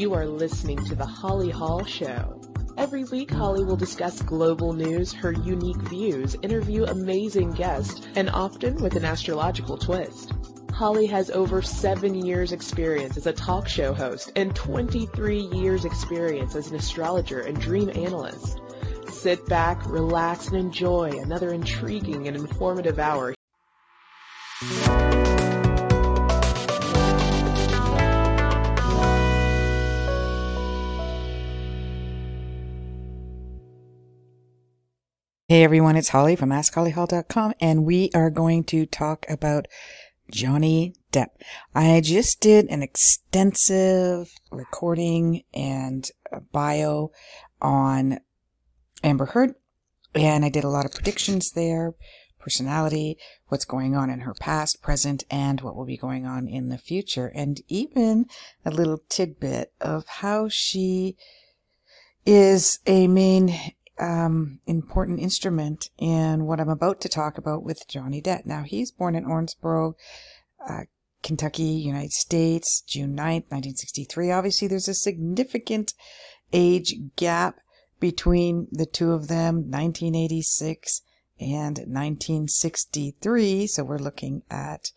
You are listening to The Holly Hall Show. Every week, Holly will discuss global news, her unique views, interview amazing guests, and often with an astrological twist. Holly has over seven years experience as a talk show host and 23 years experience as an astrologer and dream analyst. Sit back, relax, and enjoy another intriguing and informative hour. Hey everyone, it's Holly from AskHollyHall.com and we are going to talk about Johnny Depp. I just did an extensive recording and bio on Amber Heard and I did a lot of predictions there, personality, what's going on in her past, present, and what will be going on in the future, and even a little tidbit of how she is a main um, important instrument in what I'm about to talk about with Johnny Depp. Now, he's born in Owensboro, uh, Kentucky, United States, June 9th, 1963. Obviously, there's a significant age gap between the two of them, 1986 and 1963. So we're looking at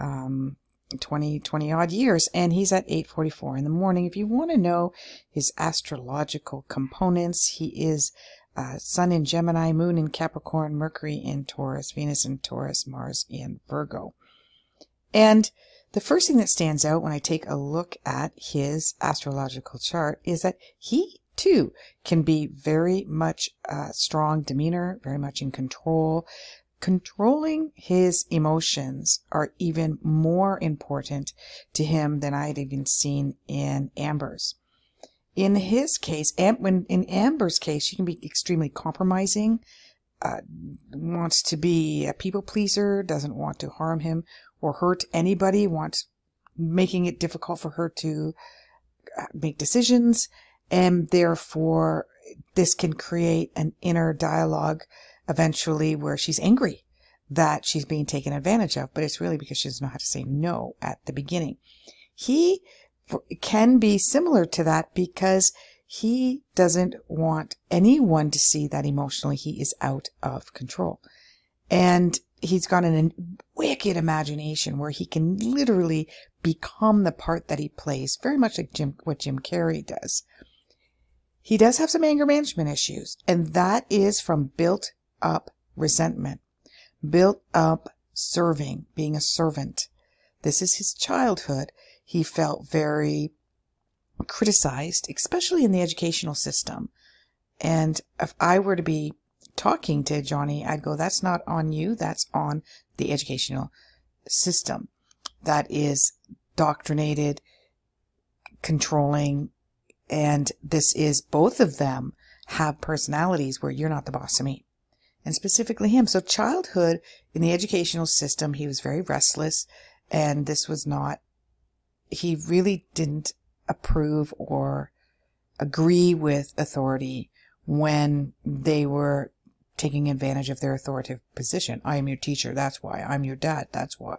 um, 20, 20 odd years, and he's at 8:44 in the morning. If you want to know his astrological components, he is uh, Sun in Gemini, Moon in Capricorn, Mercury in Taurus, Venus in Taurus, Mars in Virgo. And the first thing that stands out when I take a look at his astrological chart is that he too can be very much uh, strong demeanor, very much in control, controlling his emotions are even more important to him than I had even seen in Amber's. In his case, when in Amber's case, she can be extremely compromising, uh, wants to be a people pleaser, doesn't want to harm him or hurt anybody, wants making it difficult for her to uh, make decisions, and therefore this can create an inner dialogue eventually where she's angry that she's being taken advantage of, but it's really because she doesn't know how to say no at the beginning. He can be similar to that because he doesn't want anyone to see that emotionally he is out of control. And he's got an wicked imagination where he can literally become the part that he plays, very much like Jim, what Jim Carrey does. He does have some anger management issues, and that is from built up resentment, built up serving, being a servant. This is his childhood. He felt very criticized, especially in the educational system. And if I were to be talking to Johnny, I'd go, that's not on you. That's on the educational system that is doctrinated, controlling. And this is both of them have personalities where you're not the boss of me and specifically him. So childhood in the educational system, he was very restless and this was not, he really didn't approve or agree with authority when they were taking advantage of their authoritative position. I am your teacher. That's why. I'm your dad. That's why.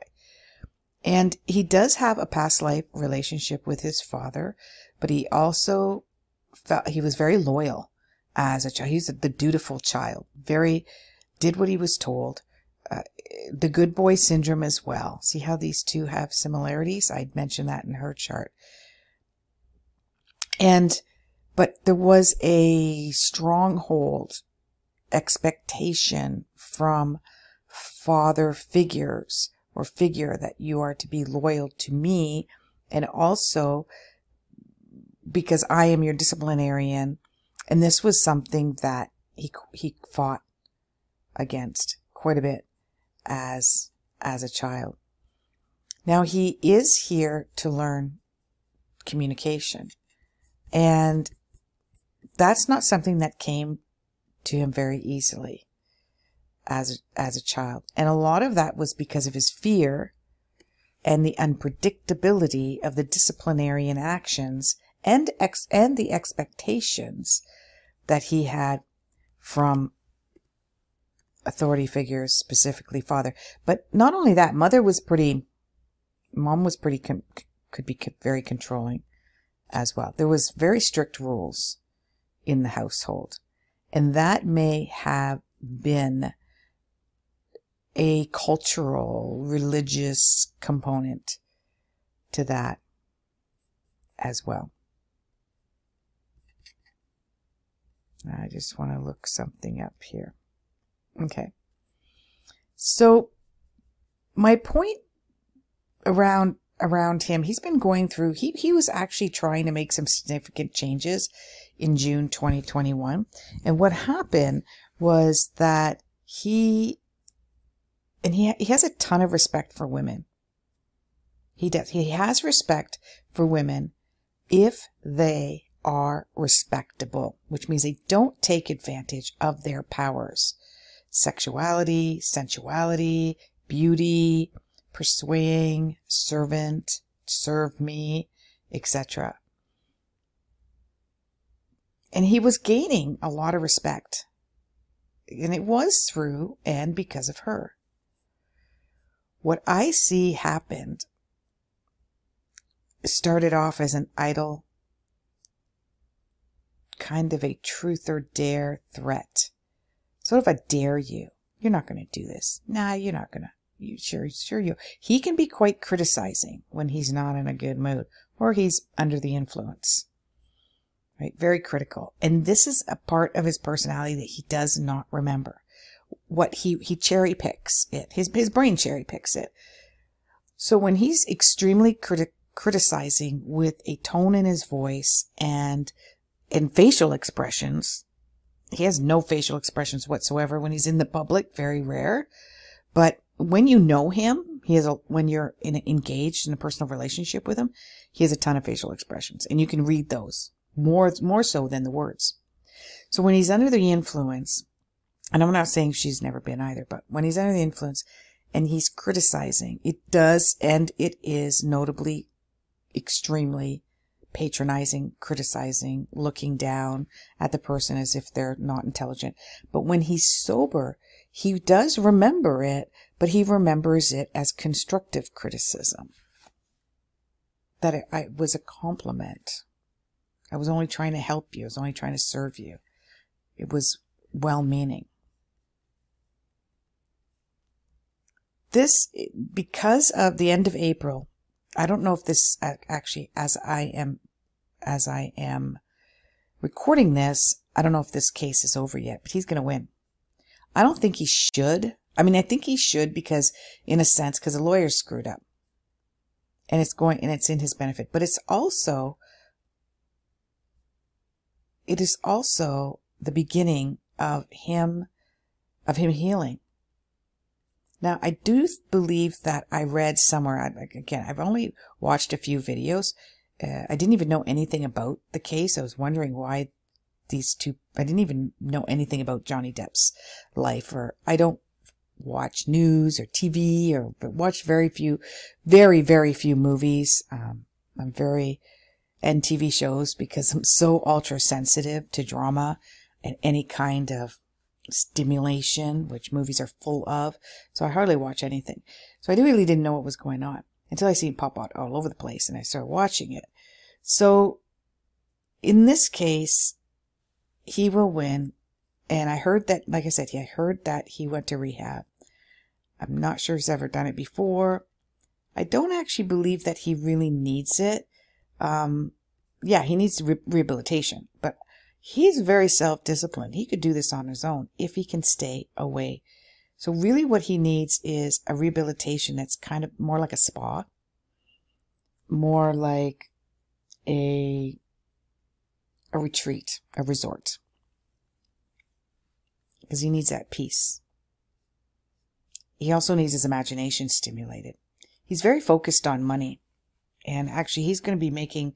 And he does have a past life relationship with his father, but he also felt he was very loyal as a child. He's the dutiful child, very, did what he was told. Uh, the good boy syndrome as well. See how these two have similarities? I'd mentioned that in her chart. And, but there was a stronghold expectation from father figures or figure that you are to be loyal to me. And also because I am your disciplinarian, and this was something that he, he fought against quite a bit as, as a child. Now he is here to learn communication and that's not something that came to him very easily as, as a child. And a lot of that was because of his fear and the unpredictability of the disciplinarian actions and ex- and the expectations that he had from authority figures, specifically father. But not only that, mother was pretty, mom was pretty, could be very controlling as well. There was very strict rules in the household. And that may have been a cultural, religious component to that as well. I just want to look something up here. Okay. So my point around around him, he's been going through he he was actually trying to make some significant changes in June 2021. And what happened was that he and he he has a ton of respect for women. He does. He has respect for women if they are respectable, which means they don't take advantage of their powers. Sexuality, sensuality, beauty, persuading, servant, serve me, etc. And he was gaining a lot of respect. And it was through and because of her. What I see happened started off as an idle, kind of a truth or dare threat. Sort of a dare you. You're not going to do this. Nah, you're not going to. You sure, sure you. He can be quite criticizing when he's not in a good mood or he's under the influence. Right? Very critical. And this is a part of his personality that he does not remember. What he, he cherry picks it. His, his brain cherry picks it. So when he's extremely criti- criticizing with a tone in his voice and in facial expressions, he has no facial expressions whatsoever when he's in the public, very rare. But when you know him, he has a, when you're in, engaged in a personal relationship with him, he has a ton of facial expressions and you can read those more, more so than the words. So when he's under the influence, and I'm not saying she's never been either, but when he's under the influence and he's criticizing, it does, and it is notably extremely patronizing, criticizing, looking down at the person as if they're not intelligent. But when he's sober, he does remember it, but he remembers it as constructive criticism. That it, it was a compliment. I was only trying to help you. I was only trying to serve you. It was well meaning. This, because of the end of April, I don't know if this actually, as I am, as I am recording this, I don't know if this case is over yet, but he's going to win. I don't think he should. I mean, I think he should because, in a sense, because the lawyer screwed up, and it's going and it's in his benefit. But it's also, it is also the beginning of him, of him healing. Now, I do believe that I read somewhere, again, I've only watched a few videos. Uh, I didn't even know anything about the case. I was wondering why these two, I didn't even know anything about Johnny Depp's life, or I don't watch news or TV or watch very few, very, very few movies. Um, I'm very, and TV shows because I'm so ultra sensitive to drama and any kind of stimulation, which movies are full of. So I hardly watch anything. So I really didn't know what was going on until I seen pop out all over the place and I started watching it. So in this case, he will win. And I heard that, like I said, I heard that he went to rehab. I'm not sure he's ever done it before. I don't actually believe that he really needs it. Um, yeah, he needs re- rehabilitation, but He's very self disciplined. He could do this on his own if he can stay away. So, really, what he needs is a rehabilitation that's kind of more like a spa, more like a, a retreat, a resort. Because he needs that peace. He also needs his imagination stimulated. He's very focused on money. And actually, he's going to be making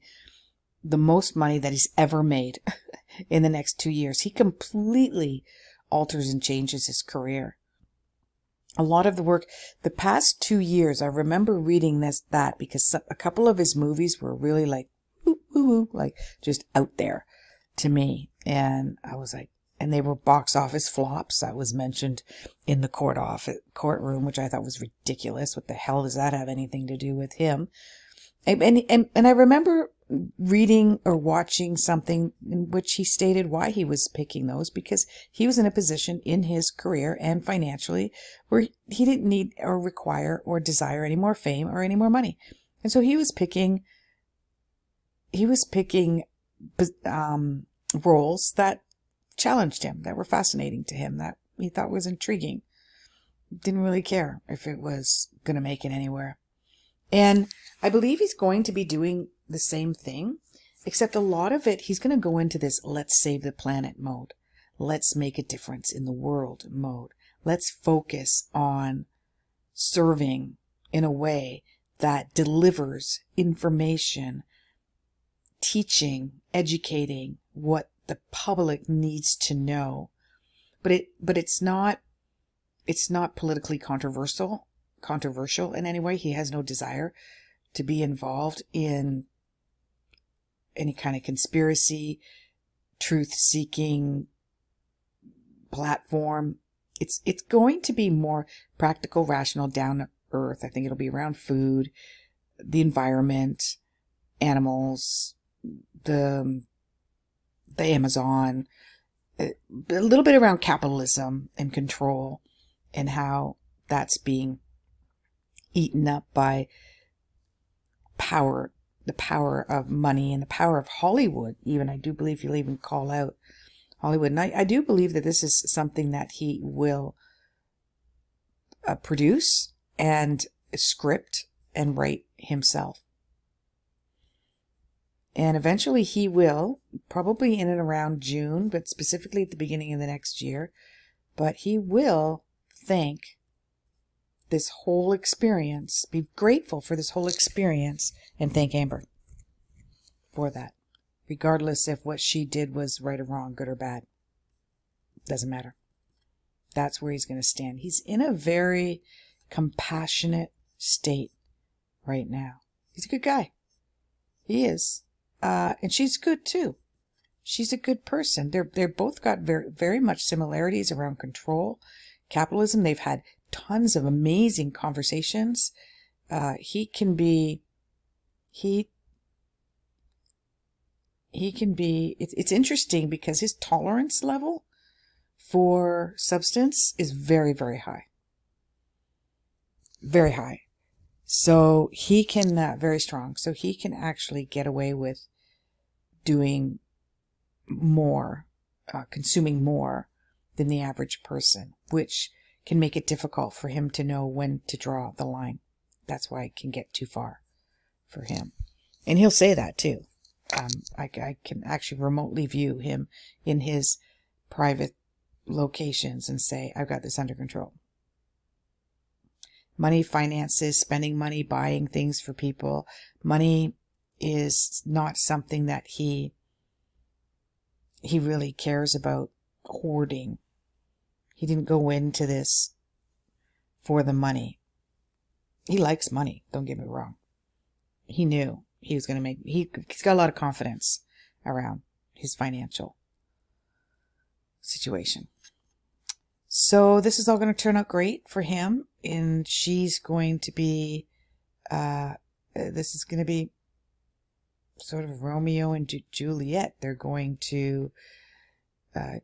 the most money that he's ever made in the next two years. He completely alters and changes his career. A lot of the work, the past two years, I remember reading this, that because a couple of his movies were really like, woo, woo, woo, like just out there to me. And I was like, and they were box office flops. That was mentioned in the court office, courtroom, which I thought was ridiculous. What the hell does that have anything to do with him? And, and, and I remember reading or watching something in which he stated why he was picking those because he was in a position in his career and financially where he didn't need or require or desire any more fame or any more money. And so he was picking, he was picking, um, roles that challenged him, that were fascinating to him, that he thought was intriguing. Didn't really care if it was going to make it anywhere. And I believe he's going to be doing the same thing, except a lot of it, he's going to go into this let's save the planet mode. Let's make a difference in the world mode. Let's focus on serving in a way that delivers information, teaching, educating what the public needs to know. But it, but it's not, it's not politically controversial, controversial in any way. He has no desire to be involved in any kind of conspiracy, truth seeking platform. It's, it's going to be more practical, rational, down to earth. I think it'll be around food, the environment, animals, the, the Amazon, a little bit around capitalism and control and how that's being eaten up by power the power of money and the power of Hollywood. Even I do believe he'll even call out Hollywood, and I, I do believe that this is something that he will uh, produce and script and write himself. And eventually he will, probably in and around June, but specifically at the beginning of the next year, but he will thank this whole experience, be grateful for this whole experience, and thank Amber for that. Regardless if what she did was right or wrong, good or bad. Doesn't matter. That's where he's going to stand. He's in a very compassionate state right now. He's a good guy. He is. Uh, and she's good too. She's a good person. They're, they're both got very, very much similarities around control, capitalism. They've had tons of amazing conversations. Uh, he can be, he, he can be, it's, it's interesting because his tolerance level for substance is very, very high. Very high. So he can, uh, very strong. So he can actually get away with doing more, uh, consuming more than the average person, which can make it difficult for him to know when to draw the line. That's why it can get too far for him. And he'll say that too. Um, I, I can actually remotely view him in his private locations and say, I've got this under control. Money, finances, spending money, buying things for people. Money is not something that he, he really cares about hoarding he didn't go into this for the money. He likes money, don't get me wrong. He knew he was going to make, he, he's got a lot of confidence around his financial situation. So this is all going to turn out great for him, and she's going to be, uh, this is going to be sort of Romeo and Juliet. They're going to uh,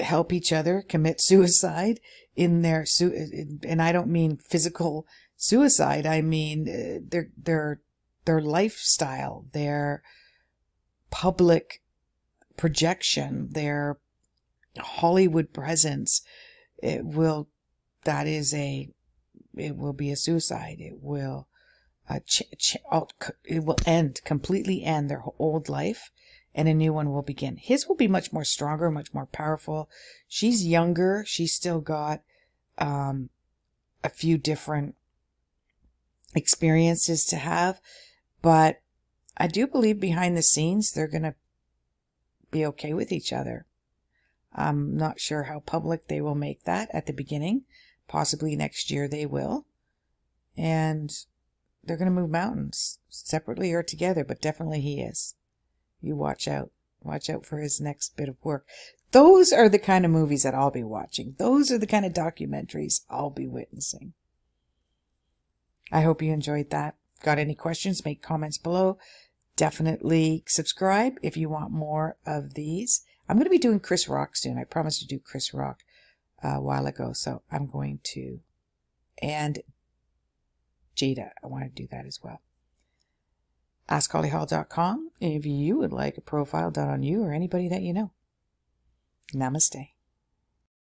help each other commit suicide in their su- and I don't mean physical suicide. I mean uh, their their their lifestyle, their public projection, their Hollywood presence. It will that is a it will be a suicide. It will uh, ch- ch- it will end completely end their old life and a new one will begin. His will be much more stronger, much more powerful. She's younger. She's still got um, a few different experiences to have, but I do believe behind the scenes they're going to be okay with each other. I'm not sure how public they will make that at the beginning. Possibly next year they will. And they're going to move mountains separately or together, but definitely he is you watch out. Watch out for his next bit of work. Those are the kind of movies that I'll be watching. Those are the kind of documentaries I'll be witnessing. I hope you enjoyed that. Got any questions? Make comments below. Definitely subscribe if you want more of these. I'm going to be doing Chris Rock soon. I promised to do Chris Rock uh, a while ago, so I'm going to. And Jada, I want to do that as well. AskHollyHall.com if you would like a profile done on you or anybody that you know. Namaste.